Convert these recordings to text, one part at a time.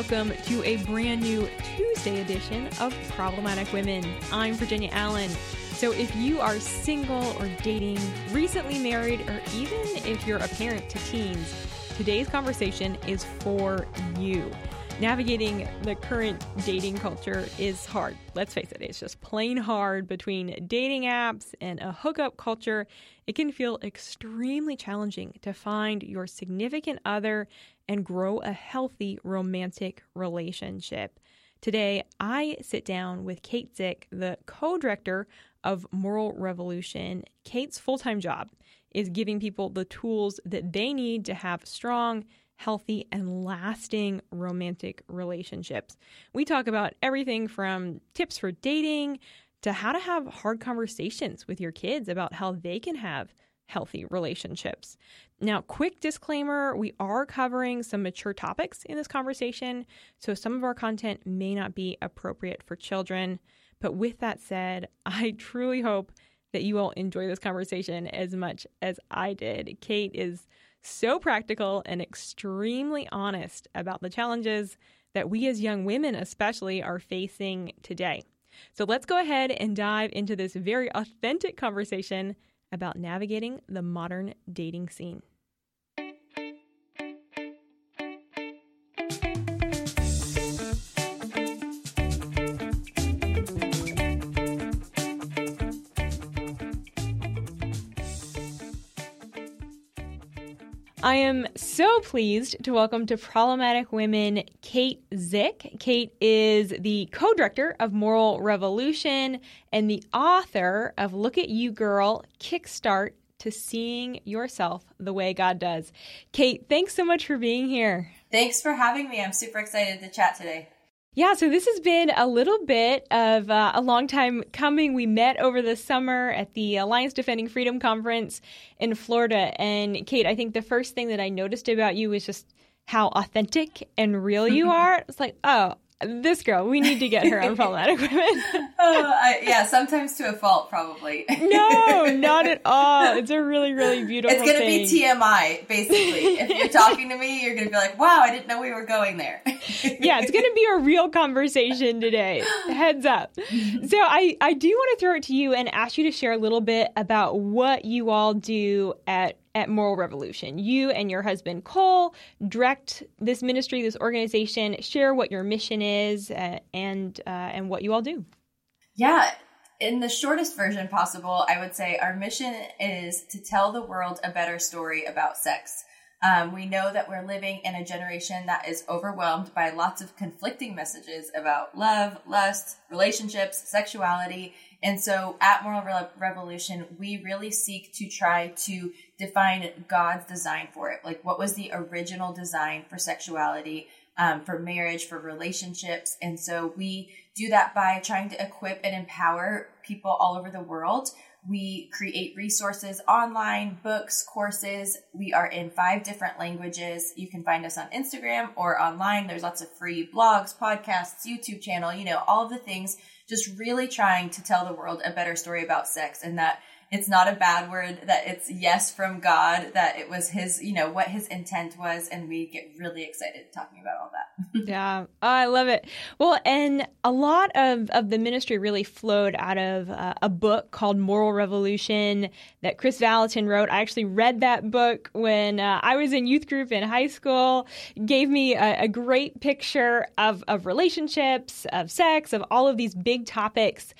welcome to a brand new Tuesday edition of Problematic Women. I'm Virginia Allen. So, if you are single or dating, recently married, or even if you're a parent to teens, today's conversation is for you. Navigating the current dating culture is hard. Let's face it, it's just plain hard between dating apps and a hookup culture. It can feel extremely challenging to find your significant other and grow a healthy romantic relationship. Today, I sit down with Kate Zick, the co director of Moral Revolution. Kate's full time job is giving people the tools that they need to have strong, healthy, and lasting romantic relationships. We talk about everything from tips for dating to how to have hard conversations with your kids about how they can have healthy relationships. Now, quick disclaimer we are covering some mature topics in this conversation, so some of our content may not be appropriate for children. But with that said, I truly hope that you all enjoy this conversation as much as I did. Kate is so practical and extremely honest about the challenges that we as young women, especially, are facing today. So let's go ahead and dive into this very authentic conversation about navigating the modern dating scene. I am so pleased to welcome to Problematic Women Kate Zick. Kate is the co director of Moral Revolution and the author of Look at You Girl Kickstart to Seeing Yourself the Way God Does. Kate, thanks so much for being here. Thanks for having me. I'm super excited to chat today. Yeah, so this has been a little bit of uh, a long time coming. We met over the summer at the Alliance Defending Freedom Conference in Florida. And Kate, I think the first thing that I noticed about you was just how authentic and real you are. It's like, oh, this girl, we need to get her on problematic women. oh, I, yeah, sometimes to a fault, probably. no, not at all. It's a really, really beautiful. It's gonna be TMI, basically. if you're talking to me, you're gonna be like, "Wow, I didn't know we were going there." yeah, it's gonna be a real conversation today. Heads up. So I, I do want to throw it to you and ask you to share a little bit about what you all do at at Moral Revolution. You and your husband Cole direct this ministry, this organization. Share what your mission is uh, and uh, and what you all do. Yeah, in the shortest version possible, I would say our mission is to tell the world a better story about sex. Um, we know that we're living in a generation that is overwhelmed by lots of conflicting messages about love, lust, relationships, sexuality. And so at Moral Re- Revolution, we really seek to try to define God's design for it. Like, what was the original design for sexuality, um, for marriage, for relationships? And so we do that by trying to equip and empower people all over the world we create resources online, books, courses. We are in five different languages. You can find us on Instagram or online. There's lots of free blogs, podcasts, YouTube channel, you know, all the things. Just really trying to tell the world a better story about sex and that it's not a bad word that it's yes from god that it was his you know what his intent was and we get really excited talking about all that. Yeah. Oh, i love it. Well and a lot of of the ministry really flowed out of uh, a book called moral revolution that Kris Vallotton wrote. I actually read that book when uh, i was in youth group in high school. Gave me a, a great picture of of relationships of sex of all of these big topics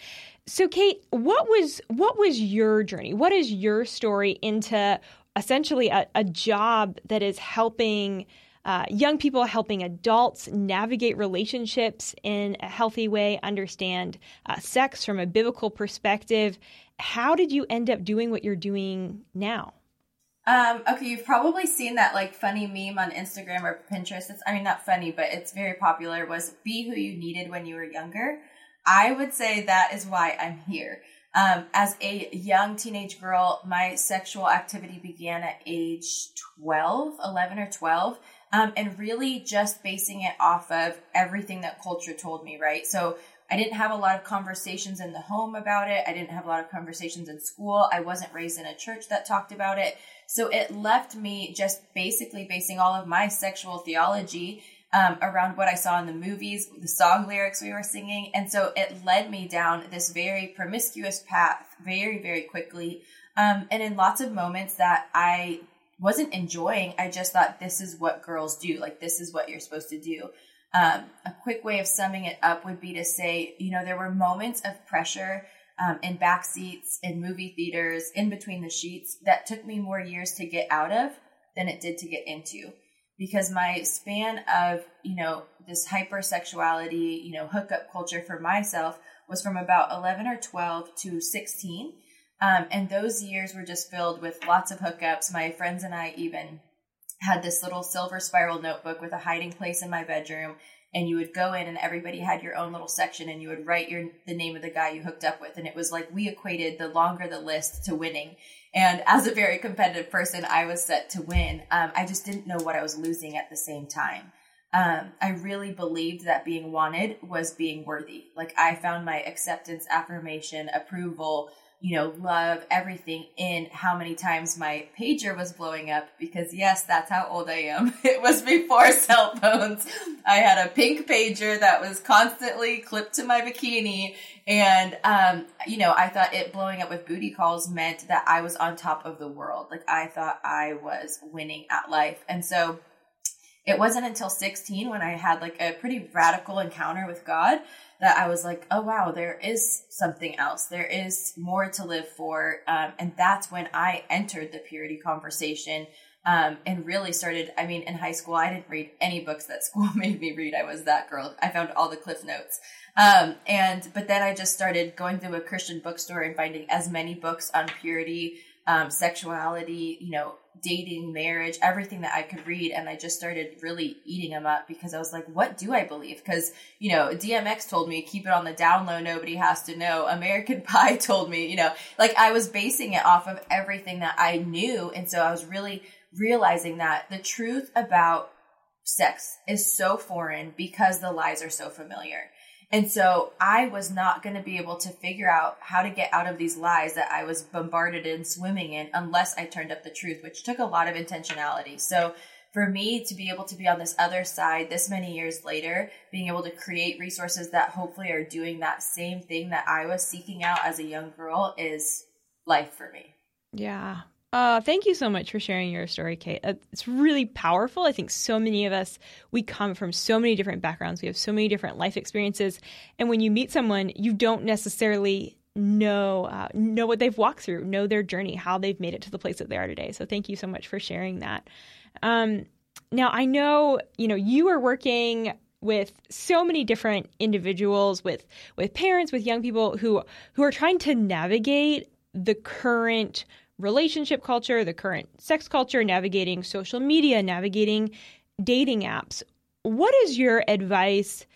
so, Kate, what was what was your journey? What is your story into essentially a, a job that is helping uh, young people, helping adults navigate relationships in a healthy way, understand uh, sex from a biblical perspective? How did you end up doing what you're doing now? Um, okay, you've probably seen that like funny meme on Instagram or Pinterest. It's, I mean, not funny, but it's very popular. Was be who you needed when you were younger. I would say that is why I'm here. Um, as a young teenage girl, my sexual activity began at age 12, 11 or 12, um, and really just basing it off of everything that culture told me, right? So I didn't have a lot of conversations in the home about it. I didn't have a lot of conversations in school. I wasn't raised in a church that talked about it. So it left me just basically basing all of my sexual theology um, around what I saw in the movies, the song lyrics we were singing. And so it led me down this very promiscuous path very, very quickly. Um, and in lots of moments that I wasn't enjoying, I just thought this is what girls do. Like, this is what you're supposed to do. Um, a quick way of summing it up would be to say, you know, there were moments of pressure um, in back seats, in movie theaters, in between the sheets that took me more years to get out of than it did to get into. Because my span of, you know, this hypersexuality, you know, hookup culture for myself was from about 11 or 12 to 16. Um, and those years were just filled with lots of hookups. My friends and I even had this little silver spiral notebook with a hiding place in my bedroom and you would go in and everybody had your own little section and you would write your the name of the guy you hooked up with and it was like we equated the longer the list to winning and as a very competitive person i was set to win. Um, i just didn't know what i was losing at the same time. Um, i really believed that being wanted was being worthy. Like i found my acceptance affirmation approval you know, love everything in how many times my pager was blowing up because yes, that's how old I am. It was before cell phones. I had a pink pager that was constantly clipped to my bikini. And, um, you know, I thought it blowing up with booty calls meant that I was on top of the world. Like I thought I was winning at life. And so it wasn't until 16 when I had like a pretty radical encounter with God that I was like, oh wow, there is something else. There is more to live for. Um, and that's when I entered the purity conversation um, and really started. I mean, in high school, I didn't read any books that school made me read. I was that girl. I found all the cliff notes. Um, and but then I just started going through a Christian bookstore and finding as many books on purity, um, sexuality, you know, dating, marriage, everything that I could read. And I just started really eating them up because I was like, what do I believe? Because, you know, DMX told me, keep it on the down low. Nobody has to know. American Pie told me, you know, like I was basing it off of everything that I knew. And so I was really realizing that the truth about sex is so foreign because the lies are so familiar. And so I was not going to be able to figure out how to get out of these lies that I was bombarded in swimming in unless I turned up the truth, which took a lot of intentionality. So for me to be able to be on this other side this many years later, being able to create resources that hopefully are doing that same thing that I was seeking out as a young girl is life for me. Yeah. Uh, thank you so much for sharing your story, Kate. Uh, it's really powerful. I think so many of us, we come from so many different backgrounds. We have so many different life experiences. And when you meet someone, you don't necessarily know uh, know what they've walked through, know their journey, how they've made it to the place that they are today. So thank you so much for sharing that. Um, now I know you know you are working with so many different individuals, with with parents, with young people who who are trying to navigate the current relationship culture, the current sex culture, navigating social media, navigating dating apps. What is your advice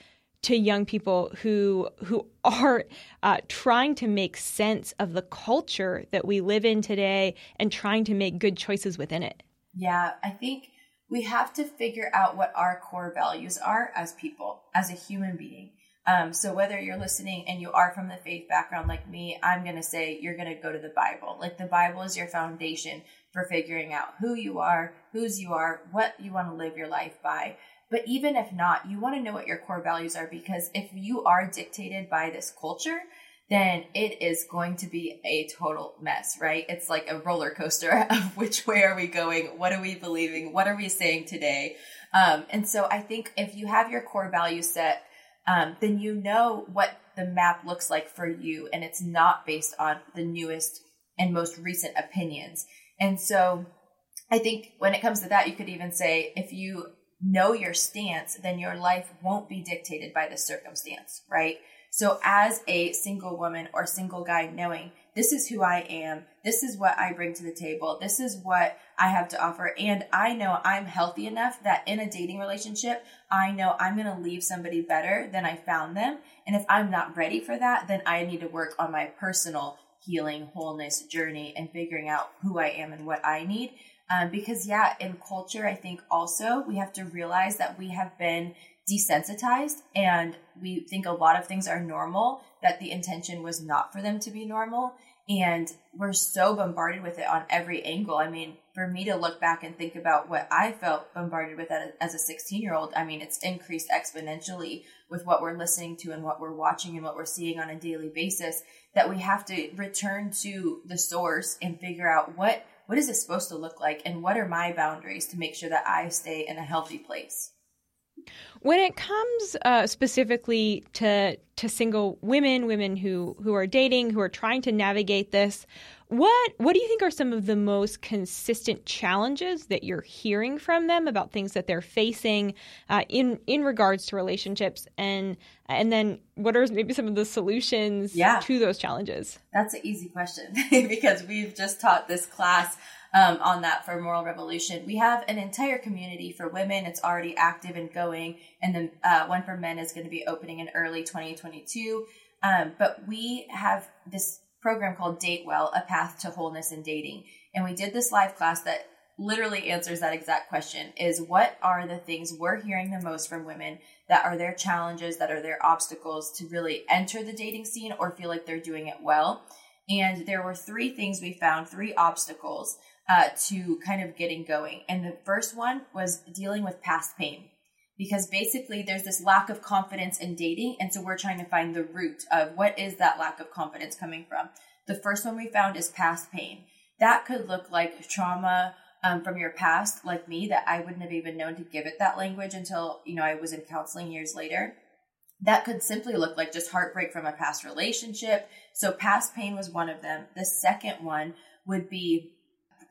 to young people who who are uh, trying to make sense of the culture that we live in today and trying to make good choices within it? Yeah, I think we have to figure out what our core values are as people, as a human being. Um, so whether you're listening and you are from the faith background like me, I'm going to say you're going to go to the Bible. Like the Bible is your foundation for figuring out who you are, whose you are, what you want to live your life by. But even if not, you want to know what your core values are because if you are dictated by this culture, then it is going to be a total mess, right? It's like a roller coaster of which way are we going? What are we believing? What are we saying today? Um, and so I think if you have your core value set, um, then you know what the map looks like for you, and it's not based on the newest and most recent opinions. And so I think when it comes to that, you could even say if you know your stance, then your life won't be dictated by the circumstance, right? So as a single woman or single guy knowing this is who I am. This is what I bring to the table. This is what I have to offer. And I know I'm healthy enough that in a dating relationship, I know I'm going to leave somebody better than I found them. And if I'm not ready for that, then I need to work on my personal healing, wholeness journey and figuring out who I am and what I need. Um, because, yeah, in culture, I think also we have to realize that we have been desensitized and we think a lot of things are normal that the intention was not for them to be normal and we're so bombarded with it on every angle. I mean for me to look back and think about what i felt bombarded with as a 16 year old i mean it's increased exponentially with what we're listening to and what we're watching and what we're seeing on a daily basis that we have to return to the source and figure out what what is it supposed to look like and what are my boundaries to make sure that i stay in a healthy place when it comes uh, specifically to to single women, women who who are dating, who are trying to navigate this, what what do you think are some of the most consistent challenges that you're hearing from them about things that they're facing uh, in in regards to relationships, and and then what are maybe some of the solutions yeah. to those challenges? That's an easy question because we've just taught this class um, on that for Moral Revolution. We have an entire community for women. It's already active and going, and the uh, one for men is going to be opening in early 2022. Um, but we have this program called Date Well, A Path to Wholeness in Dating. And we did this live class that literally answers that exact question is what are the things we're hearing the most from women that are their challenges, that are their obstacles to really enter the dating scene or feel like they're doing it well. And there were three things we found, three obstacles uh, to kind of getting going. And the first one was dealing with past pain. Because basically, there's this lack of confidence in dating. And so we're trying to find the root of what is that lack of confidence coming from. The first one we found is past pain. That could look like trauma um, from your past, like me, that I wouldn't have even known to give it that language until, you know, I was in counseling years later. That could simply look like just heartbreak from a past relationship. So past pain was one of them. The second one would be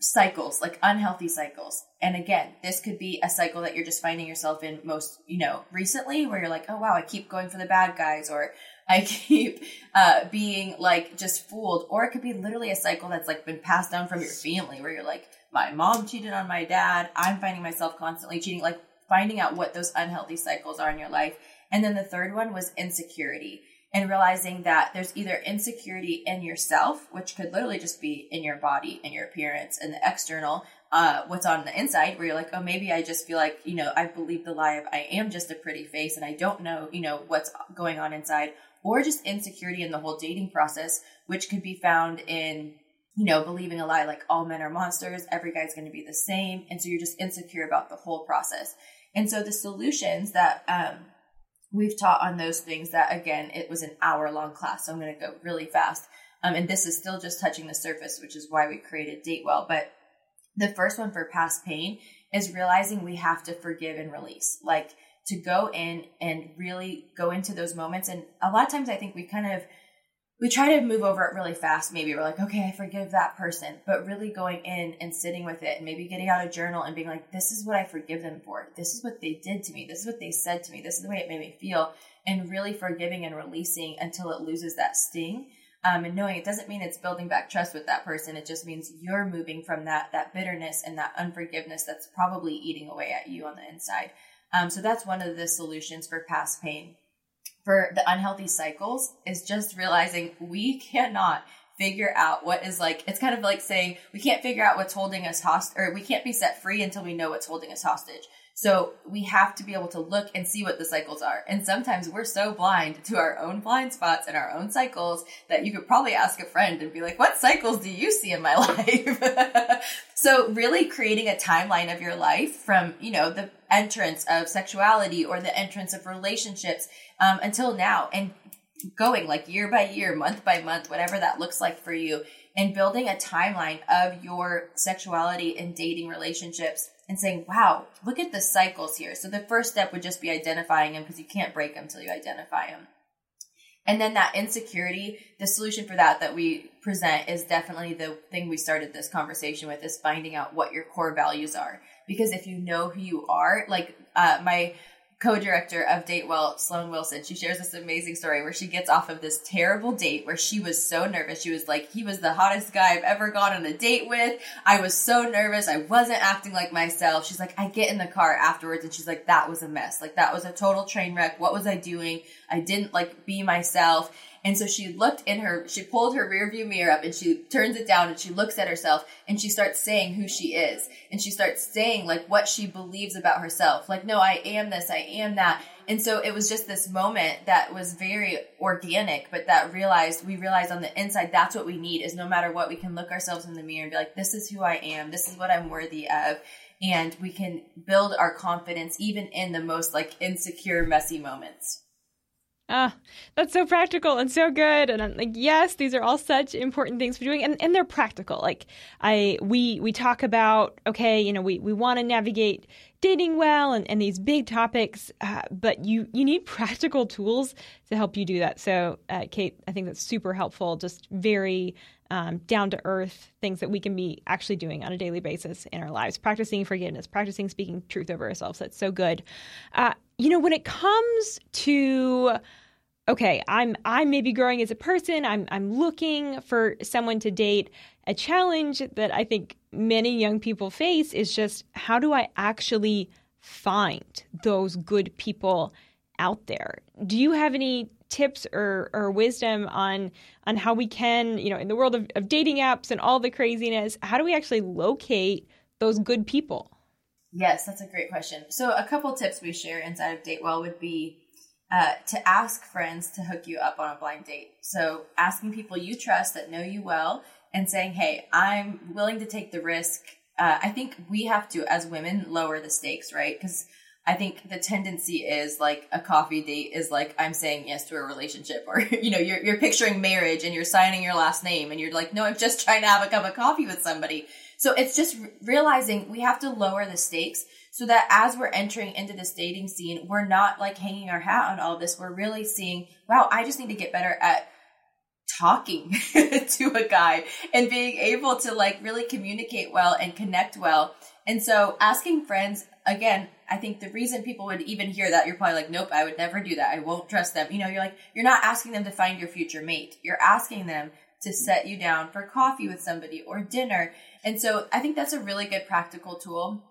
cycles, like unhealthy cycles. And again, this could be a cycle that you're just finding yourself in most, you know, recently where you're like, oh wow, I keep going for the bad guys or I keep uh, being like just fooled. Or it could be literally a cycle that's like been passed down from your family where you're like, my mom cheated on my dad. I'm finding myself constantly cheating, like finding out what those unhealthy cycles are in your life. And then the third one was insecurity and realizing that there's either insecurity in yourself, which could literally just be in your body and your appearance and the external, uh, what's on the inside, where you're like, oh, maybe I just feel like, you know, I believe the lie of I am just a pretty face and I don't know, you know, what's going on inside, or just insecurity in the whole dating process, which could be found in, you know, believing a lie like all men are monsters, every guy's going to be the same. And so you're just insecure about the whole process. And so the solutions that, um, we've taught on those things that again it was an hour long class so i'm going to go really fast. Um, and this is still just touching the surface which is why we created date well but the first one for past pain is realizing we have to forgive and release. Like to go in and really go into those moments and a lot of times i think we kind of we try to move over it really fast. Maybe we're like, okay, I forgive that person, but really going in and sitting with it and maybe getting out a journal and being like, this is what I forgive them for. This is what they did to me. This is what they said to me. This is the way it made me feel. And really forgiving and releasing until it loses that sting. Um, and knowing it doesn't mean it's building back trust with that person. It just means you're moving from that, that bitterness and that unforgiveness that's probably eating away at you on the inside. Um, so that's one of the solutions for past pain for the unhealthy cycles is just realizing we cannot figure out what is like it's kind of like saying we can't figure out what's holding us hostage or we can't be set free until we know what's holding us hostage. So we have to be able to look and see what the cycles are. And sometimes we're so blind to our own blind spots and our own cycles that you could probably ask a friend and be like what cycles do you see in my life? So really creating a timeline of your life from you know the entrance of sexuality or the entrance of relationships um, until now and going like year by year, month by month, whatever that looks like for you, and building a timeline of your sexuality and dating relationships and saying, wow, look at the cycles here. So the first step would just be identifying them because you can't break them until you identify them. And then that insecurity, the solution for that that we present is definitely the thing we started this conversation with is finding out what your core values are. Because if you know who you are, like uh, my co-director of Datewell, Sloan Wilson, she shares this amazing story where she gets off of this terrible date where she was so nervous. She was like, he was the hottest guy I've ever gone on a date with. I was so nervous. I wasn't acting like myself. She's like, I get in the car afterwards and she's like, that was a mess. Like that was a total train wreck. What was I doing? I didn't like be myself. And so she looked in her, she pulled her rear view mirror up and she turns it down and she looks at herself and she starts saying who she is. And she starts saying like what she believes about herself. Like, no, I am this, I am that. And so it was just this moment that was very organic, but that realized, we realized on the inside, that's what we need is no matter what, we can look ourselves in the mirror and be like, this is who I am. This is what I'm worthy of. And we can build our confidence even in the most like insecure, messy moments. Ah, that's so practical and so good. And I'm like, yes, these are all such important things for doing, and, and they're practical. Like I, we we talk about, okay, you know, we we want to navigate dating well and, and these big topics, uh, but you you need practical tools to help you do that. So, uh, Kate, I think that's super helpful. Just very um, down to earth things that we can be actually doing on a daily basis in our lives, practicing forgiveness, practicing speaking truth over ourselves. That's so good. Uh, you know, when it comes to okay, I'm I'm maybe growing as a person. I'm I'm looking for someone to date. A challenge that I think many young people face is just how do I actually find those good people out there? Do you have any tips or, or wisdom on on how we can, you know, in the world of, of dating apps and all the craziness, how do we actually locate those good people? Yes, that's a great question. So a couple tips we share inside of Datewell would be uh, to ask friends to hook you up on a blind date. So asking people you trust that know you well and saying, "Hey, I'm willing to take the risk." Uh, I think we have to, as women, lower the stakes, right? Because I think the tendency is like a coffee date is like I'm saying yes to a relationship, or you know, you're you're picturing marriage and you're signing your last name, and you're like, no, I'm just trying to have a cup of coffee with somebody. So it's just realizing we have to lower the stakes so that as we're entering into this dating scene, we're not like hanging our hat on all this. We're really seeing, wow, I just need to get better at talking to a guy and being able to like really communicate well and connect well. And so asking friends, again, I think the reason people would even hear that, you're probably like, nope, I would never do that. I won't trust them. You know, you're like, you're not asking them to find your future mate. You're asking them to set you down for coffee with somebody or dinner. And so I think that's a really good practical tool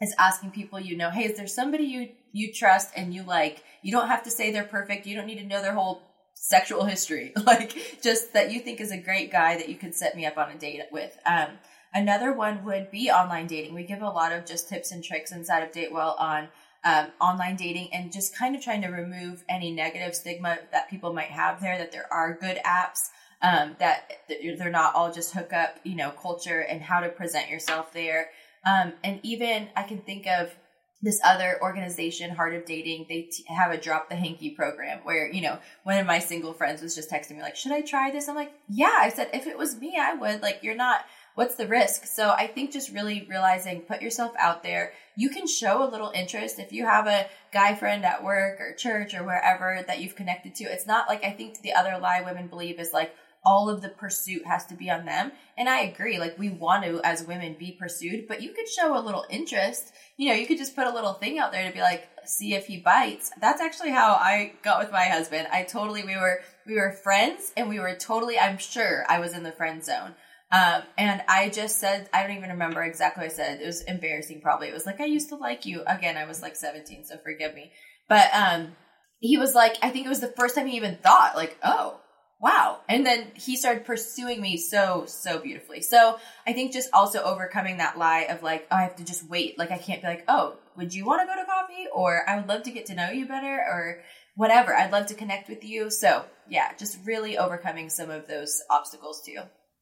is asking people you know, hey, is there somebody you you trust and you like? You don't have to say they're perfect. You don't need to know their whole sexual history. like just that you think is a great guy that you could set me up on a date with. Um, another one would be online dating. We give a lot of just tips and tricks inside of Datewell on um, online dating and just kind of trying to remove any negative stigma that people might have there. That there are good apps. Um, that they're not all just hookup, you know, culture and how to present yourself there. Um, and even I can think of this other organization, Heart of Dating, they t- have a drop the hanky program where, you know, one of my single friends was just texting me, like, should I try this? I'm like, yeah. I said, if it was me, I would. Like, you're not, what's the risk? So I think just really realizing, put yourself out there. You can show a little interest if you have a guy friend at work or church or wherever that you've connected to. It's not like I think the other lie women believe is like, all of the pursuit has to be on them. And I agree, like we want to as women be pursued, but you could show a little interest. You know, you could just put a little thing out there to be like, see if he bites. That's actually how I got with my husband. I totally we were we were friends and we were totally I'm sure I was in the friend zone. Um, and I just said, I don't even remember exactly what I said. It was embarrassing, probably. It was like, I used to like you. Again, I was like 17, so forgive me. But um, he was like, I think it was the first time he even thought, like, oh, wow. And then he started pursuing me so, so beautifully. So I think just also overcoming that lie of like, oh, I have to just wait. Like, I can't be like, oh, would you want to go to coffee? Or I would love to get to know you better or whatever. I'd love to connect with you. So yeah, just really overcoming some of those obstacles too.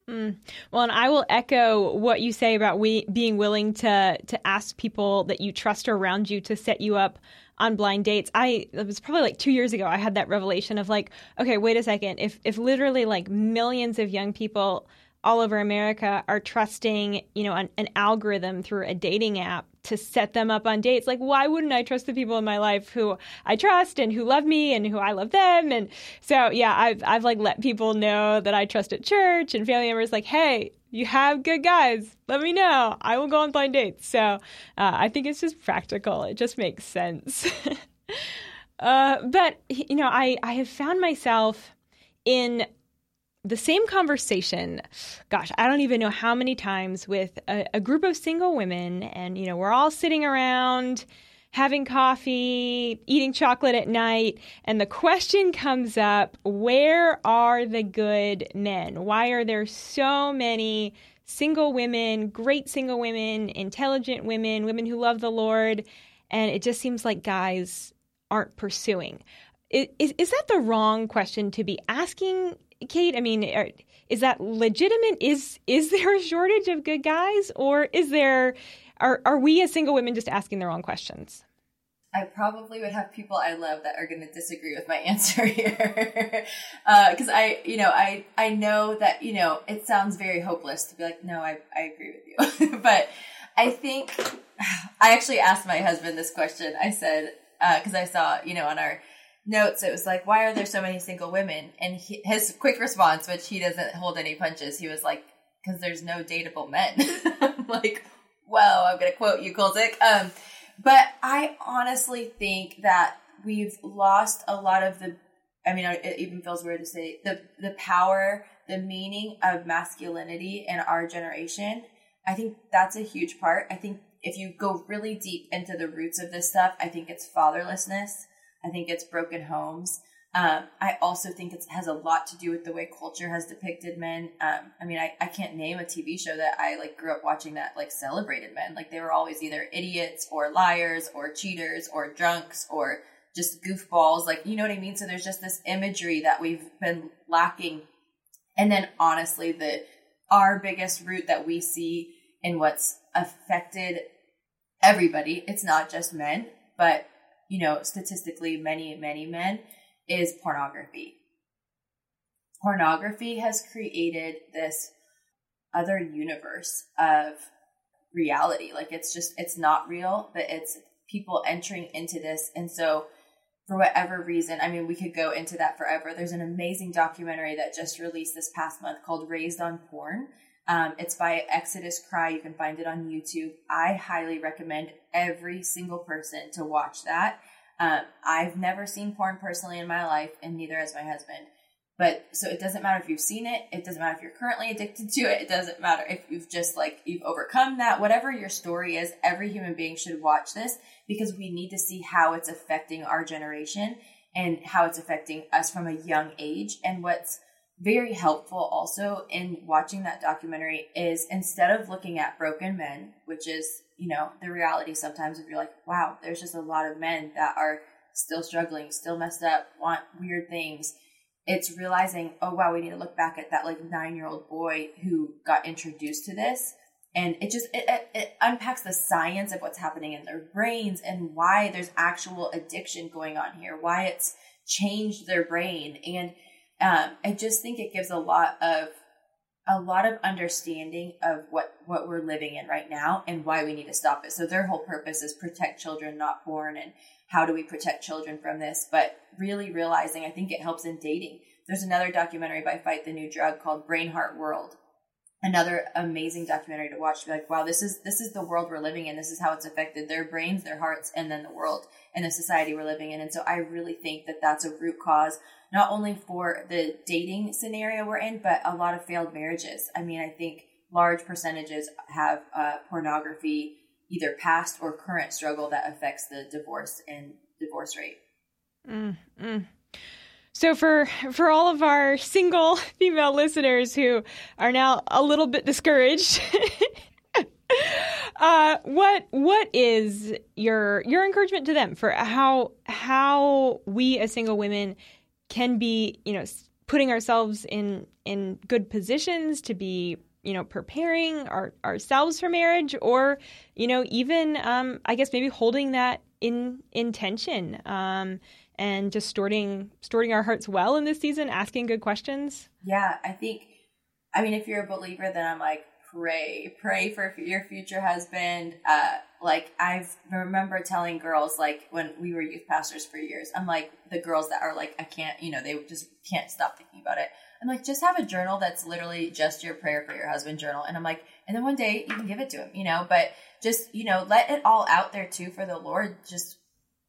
Mm. Well, and I will echo what you say about we being willing to to ask people that you trust around you to set you up on blind dates. I it was probably like two years ago. I had that revelation of like, okay, wait a second. If if literally like millions of young people all over America are trusting, you know, an, an, algorithm through a dating app to set them up on dates. Like, why wouldn't I trust the people in my life who I trust and who love me and who I love them? And so, yeah, I've I've like let people know that I trust at church and family members. Like, hey, you have good guys. Let me know. I will go on blind dates. So uh, I think it's just practical. It just makes sense. uh, but you know, I I have found myself in the same conversation gosh i don't even know how many times with a, a, group of single women and you know we're all sitting around having coffee, eating chocolate at night, and the question comes up where are the good men? Why are there so many single women, great single women, intelligent women, women who love the Lord? And it just seems like guys aren't pursuing. Is, is that the wrong question to be asking, Kate? I mean, are, is that legitimate? Is is there a shortage of good guys, or is there are are we as single women just asking the wrong questions? I probably would have people I love that are going to disagree with my answer here, because uh, I, you know, I I know that you know it sounds very hopeless to be like, no, I I agree with you, but I think I actually asked my husband this question. I said because uh, I saw you know on our notes it was like, why are there so many single women? And he, his quick response, which he doesn't hold any punches, he was like, because there's no dateable men. like, well, I'm going to quote you, Cole Zick. Um, but I honestly think that we've lost a lot of the. I mean, it even feels weird to say the the power, the meaning of masculinity in our generation. I think that's a huge part. I think if you go really deep into the roots of this stuff, I think it's fatherlessness. I think it's broken homes. Um, I also think it has a lot to do with the way culture has depicted men. Um, I mean, I, I can't name a TV show that I like grew up watching that like celebrated men. Like they were always either idiots or liars or cheaters or drunks or just goofballs. Like, you know what I mean? So there's just this imagery that we've been lacking. And then honestly, the, our biggest root that we see in what's affected everybody, it's not just men, but you know, statistically many, many men is pornography. Pornography has created this other universe of reality. Like it's just, it's not real, but it's people entering into this. And so, for whatever reason, I mean, we could go into that forever. There's an amazing documentary that just released this past month called Raised on Porn. Um, it's by Exodus Cry. You can find it on YouTube. I highly recommend every single person to watch that um, I've never seen porn personally in my life, and neither has my husband. But so it doesn't matter if you've seen it. It doesn't matter if you're currently addicted to it. It doesn't matter if you've just like you've overcome that. Whatever your story is, every human being should watch this because we need to see how it's affecting our generation and how it's affecting us from a young age. And what's very helpful also in watching that documentary is instead of looking at broken men, which is you know, the reality sometimes if you're like, wow, there's just a lot of men that are still struggling, still messed up, want weird things. It's realizing, oh wow, we need to look back at that like nine year old boy who got introduced to this. And it just it, it, it unpacks the science of what's happening in their brains and why there's actual addiction going on here, why it's changed their brain. And um, I just think it gives a lot of a lot of understanding of what what we're living in right now and why we need to stop it. So their whole purpose is protect children, not born and how do we protect children from this? But really realizing, I think it helps in dating. There's another documentary by Fight the New Drug called Brain Heart World. Another amazing documentary to watch. To be like, wow, this is this is the world we're living in. This is how it's affected their brains, their hearts, and then the world and the society we're living in. And so I really think that that's a root cause not only for the dating scenario we're in, but a lot of failed marriages. I mean, I think large percentages have uh, pornography, either past or current struggle that affects the divorce and divorce rate. Mm, mm. So for for all of our single female listeners who are now a little bit discouraged, uh, what what is your your encouragement to them for how how we as single women can be, you know, putting ourselves in in good positions to be you know preparing our, ourselves for marriage or you know even um, i guess maybe holding that in intention um, and just storing storing our hearts well in this season asking good questions yeah i think i mean if you're a believer then i'm like pray pray for your future husband uh like I've remember telling girls like when we were youth pastors for years, I'm like the girls that are like I can't, you know, they just can't stop thinking about it. I'm like just have a journal that's literally just your prayer for your husband journal, and I'm like, and then one day you can give it to him, you know, but just you know let it all out there too for the Lord. Just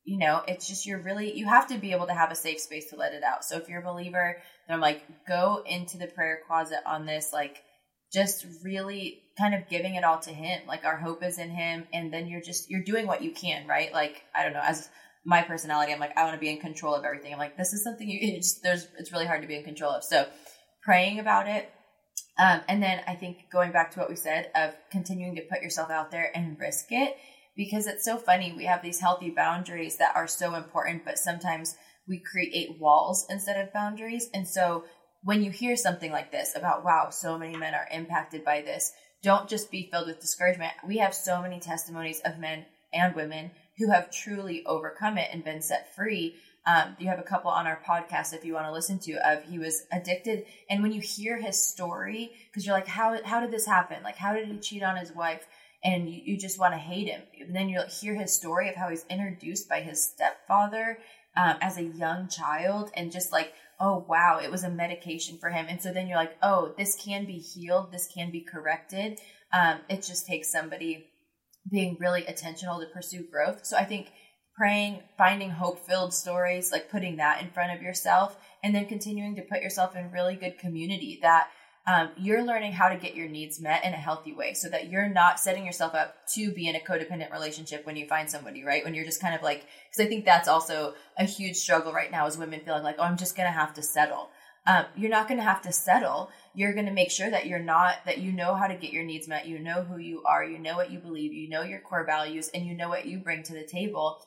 you know, it's just you're really you have to be able to have a safe space to let it out. So if you're a believer, then I'm like go into the prayer closet on this like just really kind of giving it all to him. Like our hope is in him. And then you're just, you're doing what you can, right? Like, I don't know, as my personality, I'm like, I want to be in control of everything. I'm like, this is something you, it's, there's, it's really hard to be in control of. So praying about it. Um, and then I think going back to what we said of continuing to put yourself out there and risk it because it's so funny. We have these healthy boundaries that are so important, but sometimes we create walls instead of boundaries. And so when you hear something like this about, wow, so many men are impacted by this, don't just be filled with discouragement. We have so many testimonies of men and women who have truly overcome it and been set free. Um, you have a couple on our podcast if you want to listen to of he was addicted and when you hear his story because you're like how how did this happen like how did he cheat on his wife and you, you just want to hate him. And then you'll hear his story of how he's introduced by his stepfather um, as a young child and just like oh wow it was a medication for him. And so then you're like oh this can be healed this can be corrected. Um, it just takes somebody being really intentional to pursue growth. So I think praying, finding hope filled stories, like putting that in front of yourself, and then continuing to put yourself in really good community that um, you're learning how to get your needs met in a healthy way so that you're not setting yourself up to be in a codependent relationship when you find somebody, right? When you're just kind of like, because I think that's also a huge struggle right now is women feeling like, oh, I'm just going to have to settle. Um, you're not going to have to settle. You're going to make sure that you're not that you know how to get your needs met. You know who you are. You know what you believe. You know your core values and you know what you bring to the table.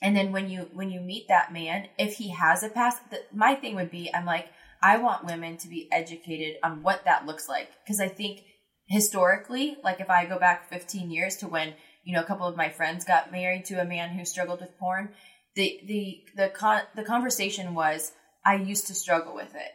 And then when you when you meet that man if he has a past the, my thing would be i'm like i want women to be educated on what that looks like because i think historically like if i go back 15 years to when you know a couple of my friends got married to a man who struggled with porn the the the con- the conversation was i used to struggle with it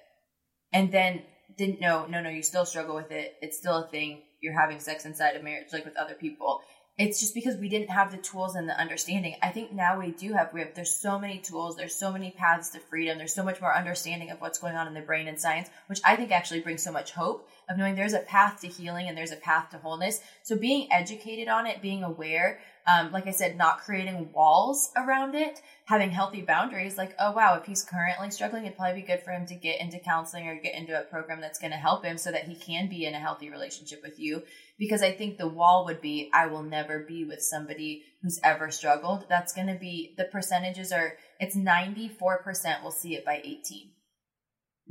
and then didn't know, no, no, you still struggle with it. It's still a thing. You're having sex inside of marriage, like with other people. It's just because we didn't have the tools and the understanding. I think now we do have, we have, there's so many tools, there's so many paths to freedom, there's so much more understanding of what's going on in the brain and science, which I think actually brings so much hope of knowing there's a path to healing and there's a path to wholeness. So being educated on it, being aware, um, like I said, not creating walls around it, having healthy boundaries. Like, oh wow, if he's currently struggling, it'd probably be good for him to get into counseling or get into a program that's going to help him so that he can be in a healthy relationship with you. Because I think the wall would be, I will never be with somebody who's ever struggled. That's going to be the percentages are it's ninety four percent will see it by eighteen.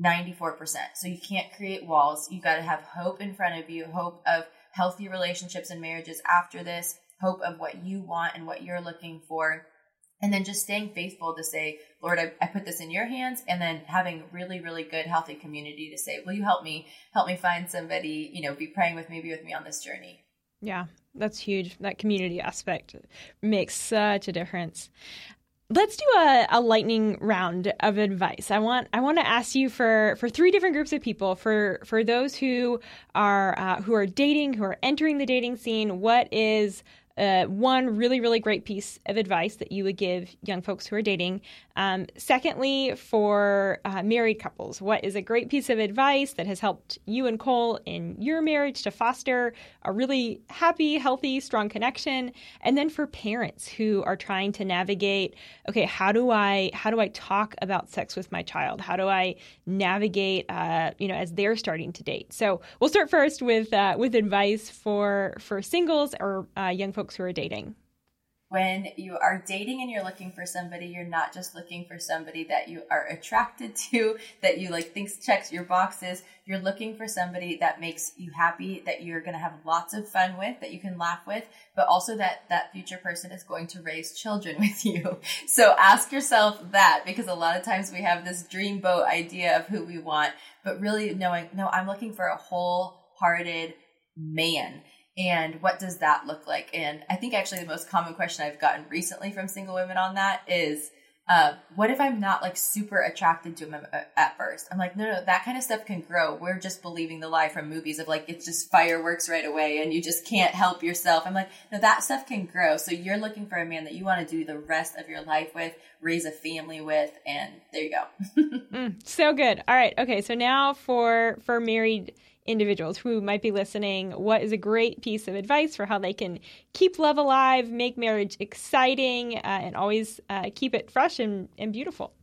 94%. So you can't create walls. You got to have hope in front of you, hope of healthy relationships and marriages after this, hope of what you want and what you're looking for. And then just staying faithful to say, Lord, I, I put this in your hands. And then having really, really good, healthy community to say, will you help me, help me find somebody, you know, be praying with me, be with me on this journey. Yeah, that's huge. That community aspect makes such a difference. Let's do a, a lightning round of advice. I want I want to ask you for for three different groups of people. For for those who are uh, who are dating, who are entering the dating scene, what is uh, one really, really great piece of advice that you would give young folks who are dating. Um, secondly, for uh, married couples, what is a great piece of advice that has helped you and Cole in your marriage to foster a really happy, healthy, strong connection? And then for parents who are trying to navigate, okay, how do I how do I talk about sex with my child? How do I navigate, uh, you know, as they're starting to date? So we'll start first with uh, with advice for for singles or uh, young folks folks who are dating? When you are dating and you're looking for somebody, you're not just looking for somebody that you are attracted to, that you like thinks checks your boxes. You're looking for somebody that makes you happy, that you're going to have lots of fun with, that you can laugh with, but also that that future person is going to raise children with you. So ask yourself that because a lot of times we have this dreamboat idea of who we want, but really knowing, no, I'm looking for a wholehearted man and what does that look like? And I think actually the most common question I've gotten recently from single women on that is, uh, what if I'm not like super attracted to him at first? I'm like, no, no, that kind of stuff can grow. We're just believing the lie from movies of like, it's just fireworks right away and you just can't help yourself. I'm like, no, that stuff can grow. So you're looking for a man that you want to do the rest of your life with, raise a family with, and there you go. mm, so good. All right. Okay. So now for, for married individuals who might be listening what is a great piece of advice for how they can keep love alive, make marriage exciting, uh, and always uh, keep it fresh and, and beautiful?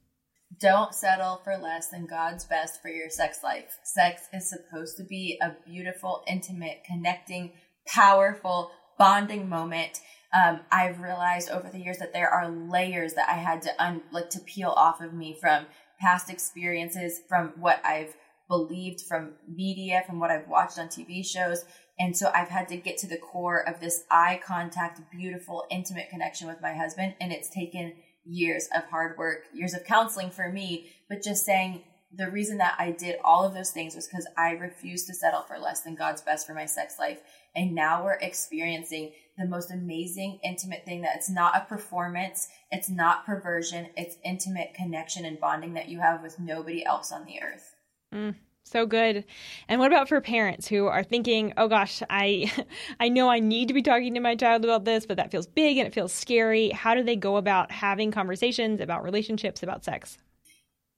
Don't settle for less than God's best for your sex life. Sex is supposed to be a beautiful, intimate, connecting, powerful, bonding moment. Um, I've realized over the years that there are layers that I had to un- like to peel off of me from past experiences, from what I've believed from media, from what I've watched on TV shows. And so I've had to get to the core of this eye contact, beautiful, intimate connection with my husband. And it's taken years of hard work, years of counseling for me, but just saying the reason that I did all of those things was because I refused to settle for less than God's best for my sex life. And now we're experiencing the most amazing, intimate thing that it's not a performance, it's not perversion, it's intimate connection and bonding that you have with nobody else on the earth. Mm, so good. And what about for parents who are thinking, "Oh gosh, I I know I need to be talking to my child about this, but that feels big and it feels scary." How do they go about having conversations about relationships, about sex?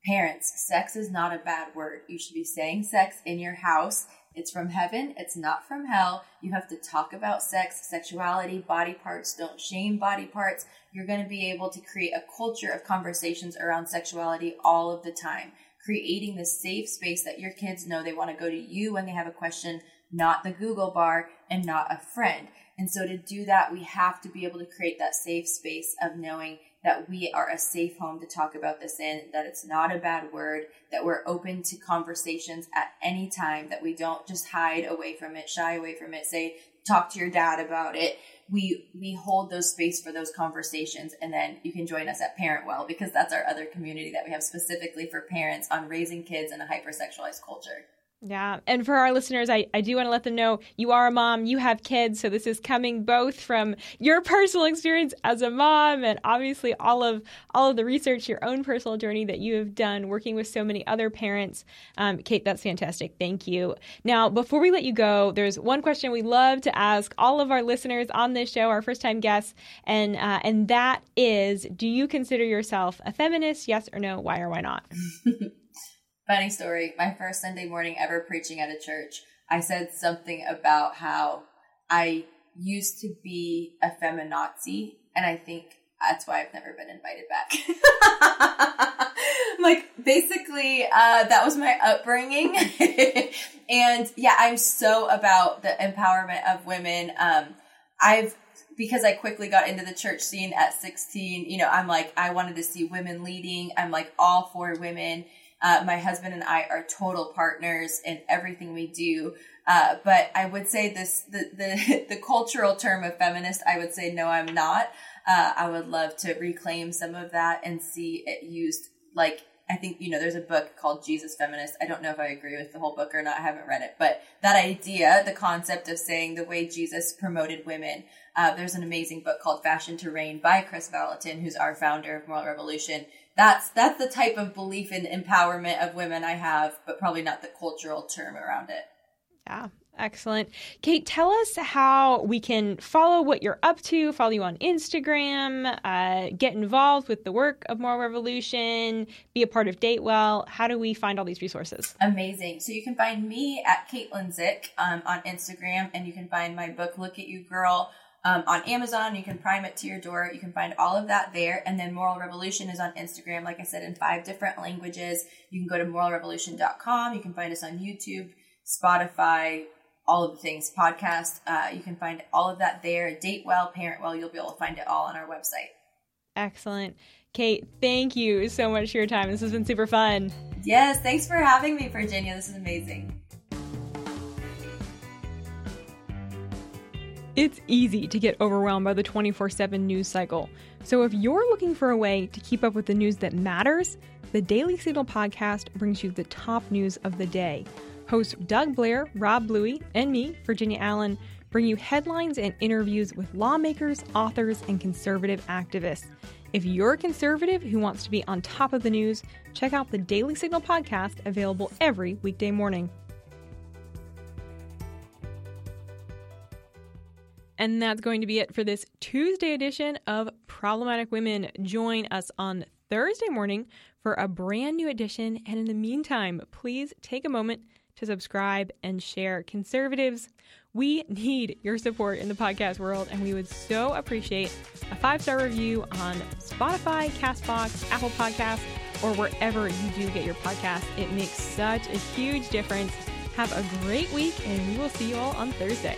Parents, sex is not a bad word. You should be saying sex in your house. It's from heaven, it's not from hell. You have to talk about sex, sexuality, body parts. Don't shame body parts. You're going to be able to create a culture of conversations around sexuality all of the time creating this safe space that your kids know they want to go to you when they have a question, not the Google bar and not a friend. And so to do that, we have to be able to create that safe space of knowing that we are a safe home to talk about this in, that it's not a bad word, that we're open to conversations at any time, that we don't just hide away from it, shy away from it, say, talk to your dad about it we we hold those space for those conversations and then you can join us at parent well because that's our other community that we have specifically for parents on raising kids in a hypersexualized culture yeah. And for our listeners, I, I do want to let them know you are a mom, you have kids. So this is coming both from your personal experience as a mom and obviously all of all of the research, your own personal journey that you have done working with so many other parents. Um, Kate, that's fantastic. Thank you. Now, before we let you go, there's one question we love to ask all of our listeners on this show, our first time guests, and uh, and that is do you consider yourself a feminist? Yes or no? Why or why not? Funny story. My first Sunday morning ever preaching at a church, I said something about how I used to be a feminazi, and I think that's why I've never been invited back. like basically, uh, that was my upbringing, and yeah, I'm so about the empowerment of women. Um, I've because I quickly got into the church scene at 16. You know, I'm like I wanted to see women leading. I'm like all for women uh, my husband and I are total partners in everything we do. Uh, but I would say this the, the the cultural term of feminist. I would say no, I'm not. Uh, I would love to reclaim some of that and see it used like I think, you know, there's a book called Jesus Feminist. I don't know if I agree with the whole book or not. I haven't read it. But that idea, the concept of saying the way Jesus promoted women, uh, there's an amazing book called Fashioned to Reign by Kris Vallotton, who's our founder of Moral Revolution. That's, that's the type of belief in empowerment of women I have, but probably not the cultural term around it. Yeah, Excellent. Kate, tell us how we can follow what you're up to, follow you on Instagram, uh, get involved with the work of Moral Revolution, be a part of Datewell. How do we find all these resources? Amazing. So you can find me at Caitlin Zick um, on Instagram, and you can find my book, Look at You Girl, um, on Amazon. You can prime it to your door. You can find all of that there. And then Moral Revolution is on Instagram, like I said, in five different languages. You can go to moralrevolution.com. You can find us on YouTube, Spotify, all of the things podcast. Uh, you can find all of that there. Date well, parent well. You'll be able to find it all on our website. Excellent. Kate, thank you so much for your time. This has been super fun. Yes, thanks for having me, Virginia. This is amazing. It's easy to get overwhelmed by the 24 7 news cycle. So, if you're looking for a way to keep up with the news that matters, the Daily Signal podcast brings you the top news of the day Hosts Doug Blair, Rob Bluey, and me, Virginia Allen, bring you headlines and interviews with lawmakers, authors, and conservative activists. If you're a conservative who wants to be on top of the news, check out the Daily Signal podcast available every weekday morning. And that's going to be it for this Tuesday edition of Problematic Women. Join us on Thursday morning for a brand new edition. And in the meantime, please take a moment to subscribe and share. Conservatives, we need your support in the podcast world, and we would so appreciate a five star review on Spotify, Castbox, Apple Podcasts, or wherever you do get your podcast. It makes such a huge difference. Have a great week, and we will see you all on Thursday.